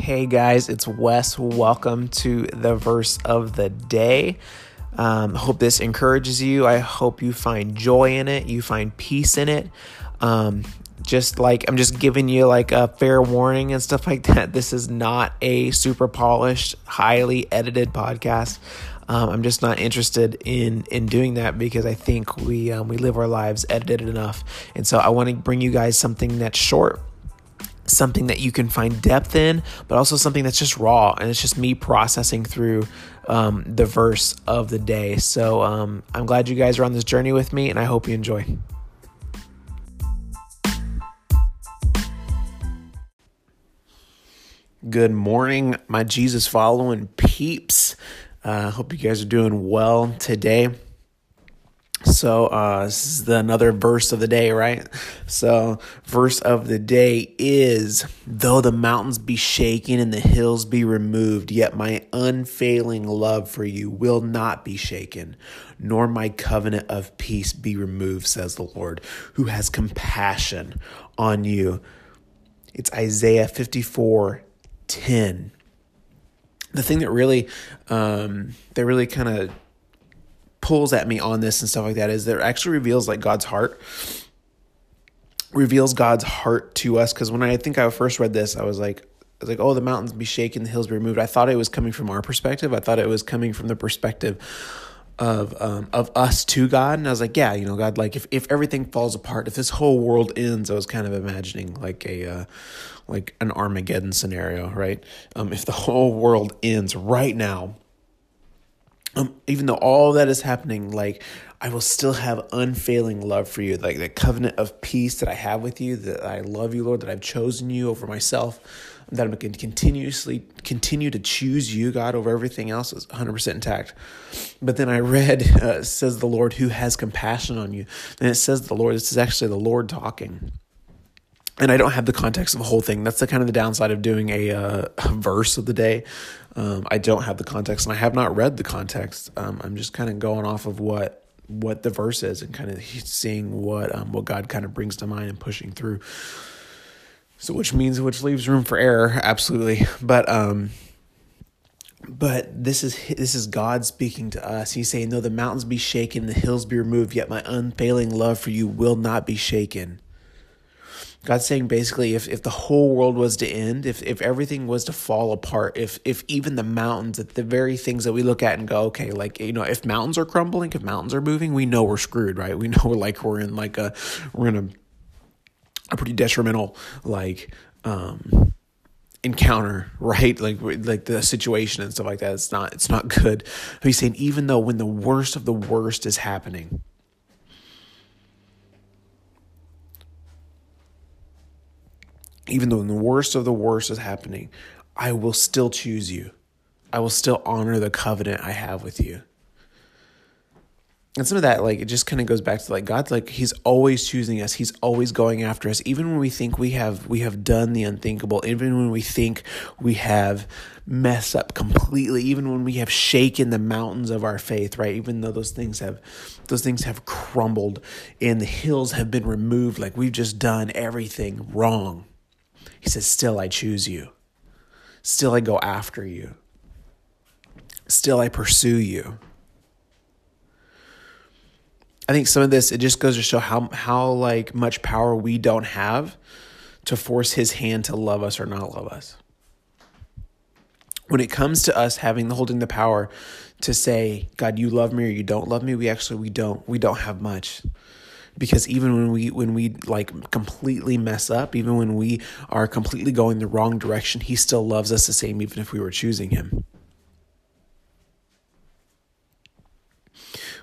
Hey guys, it's Wes. Welcome to the verse of the day. Um, hope this encourages you. I hope you find joy in it, you find peace in it. Um, just like I'm just giving you like a fair warning and stuff like that. This is not a super polished, highly edited podcast. Um, I'm just not interested in in doing that because I think we um, we live our lives edited enough, and so I want to bring you guys something that's short, something that you can find depth in, but also something that's just raw and it's just me processing through um, the verse of the day. So um, I'm glad you guys are on this journey with me, and I hope you enjoy. Good morning, my Jesus following peeps. Uh, hope you guys are doing well today. So uh, this is the, another verse of the day, right? So verse of the day is: Though the mountains be shaken and the hills be removed, yet my unfailing love for you will not be shaken, nor my covenant of peace be removed, says the Lord, who has compassion on you. It's Isaiah fifty four ten. The thing that really, um, that really kind of pulls at me on this and stuff like that is that it actually reveals like God's heart reveals God's heart to us. Because when I think I first read this I was like I was like oh the mountains be shaken the hills be removed. I thought it was coming from our perspective. I thought it was coming from the perspective of um, of us to God. And I was like yeah you know God like if if everything falls apart if this whole world ends I was kind of imagining like a uh, like an Armageddon scenario right? Um, if the whole world ends right now um, even though all that is happening, like I will still have unfailing love for you, like the covenant of peace that I have with you, that I love you, Lord, that I've chosen you over myself, that I'm going to continuously continue to choose you, God, over everything else is 100% intact. But then I read, uh, says the Lord who has compassion on you. And it says the Lord, this is actually the Lord talking and I don't have the context of the whole thing. That's the kind of the downside of doing a, uh, verse of the day. Um, I don't have the context, and I have not read the context. Um, I'm just kind of going off of what what the verse is and kind of seeing what um, what God kind of brings to mind and pushing through. So, which means which leaves room for error, absolutely. But um, but this is this is God speaking to us. He's saying, "Though the mountains be shaken, the hills be removed, yet my unfailing love for you will not be shaken." God's saying basically if, if the whole world was to end, if, if everything was to fall apart, if if even the mountains, if the very things that we look at and go, okay, like you know, if mountains are crumbling, if mountains are moving, we know we're screwed, right? We know we're like we're in like a we're in a a pretty detrimental like um encounter right? Like like the situation and stuff like that. It's not it's not good. But he's saying even though when the worst of the worst is happening even though the worst of the worst is happening, I will still choose you. I will still honor the covenant I have with you. And some of that, like, it just kind of goes back to like God's like He's always choosing us. He's always going after us, even when we think we have we have done the unthinkable, even when we think we have messed up completely, even when we have shaken the mountains of our faith, right? Even though those things have those things have crumbled and the hills have been removed, like we've just done everything wrong. He says, Still I choose you. Still I go after you. Still I pursue you. I think some of this it just goes to show how how like much power we don't have to force his hand to love us or not love us. When it comes to us having the holding the power to say, God, you love me or you don't love me, we actually we don't we don't have much because even when we when we like completely mess up even when we are completely going the wrong direction he still loves us the same even if we were choosing him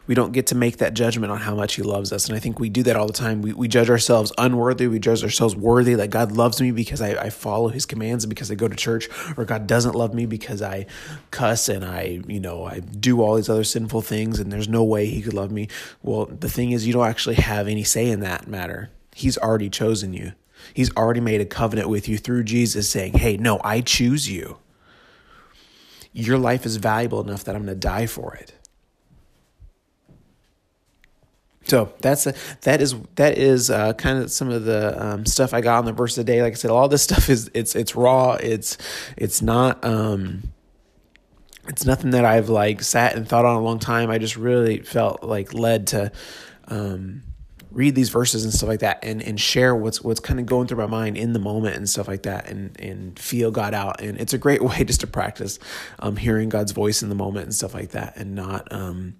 we don't get to make that judgment on how much he loves us. And I think we do that all the time. We, we judge ourselves unworthy. We judge ourselves worthy that God loves me because I, I follow his commands and because I go to church, or God doesn't love me because I cuss and I, you know, I do all these other sinful things and there's no way he could love me. Well, the thing is, you don't actually have any say in that matter. He's already chosen you. He's already made a covenant with you through Jesus saying, Hey, no, I choose you. Your life is valuable enough that I'm going to die for it. So that's a, that is that is uh, kind of some of the um, stuff I got on the verse of the day. Like I said, all this stuff is it's it's raw. It's it's not um, it's nothing that I've like sat and thought on a long time. I just really felt like led to um, read these verses and stuff like that and, and share what's what's kind of going through my mind in the moment and stuff like that and and feel God out. And it's a great way just to practice um, hearing God's voice in the moment and stuff like that and not um,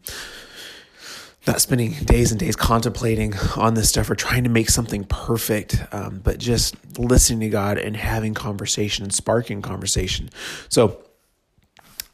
not spending days and days contemplating on this stuff or trying to make something perfect, um, but just listening to God and having conversation and sparking conversation. So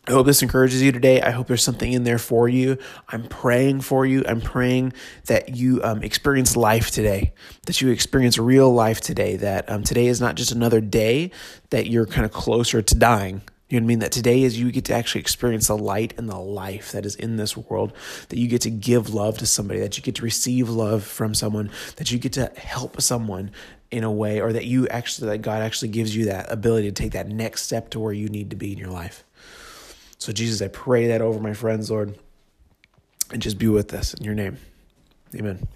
I hope this encourages you today. I hope there's something in there for you. I'm praying for you. I'm praying that you um, experience life today, that you experience real life today, that um, today is not just another day, that you're kind of closer to dying. You know what I mean? That today is you get to actually experience the light and the life that is in this world, that you get to give love to somebody, that you get to receive love from someone, that you get to help someone in a way, or that you actually, that God actually gives you that ability to take that next step to where you need to be in your life. So, Jesus, I pray that over my friends, Lord, and just be with us in your name. Amen.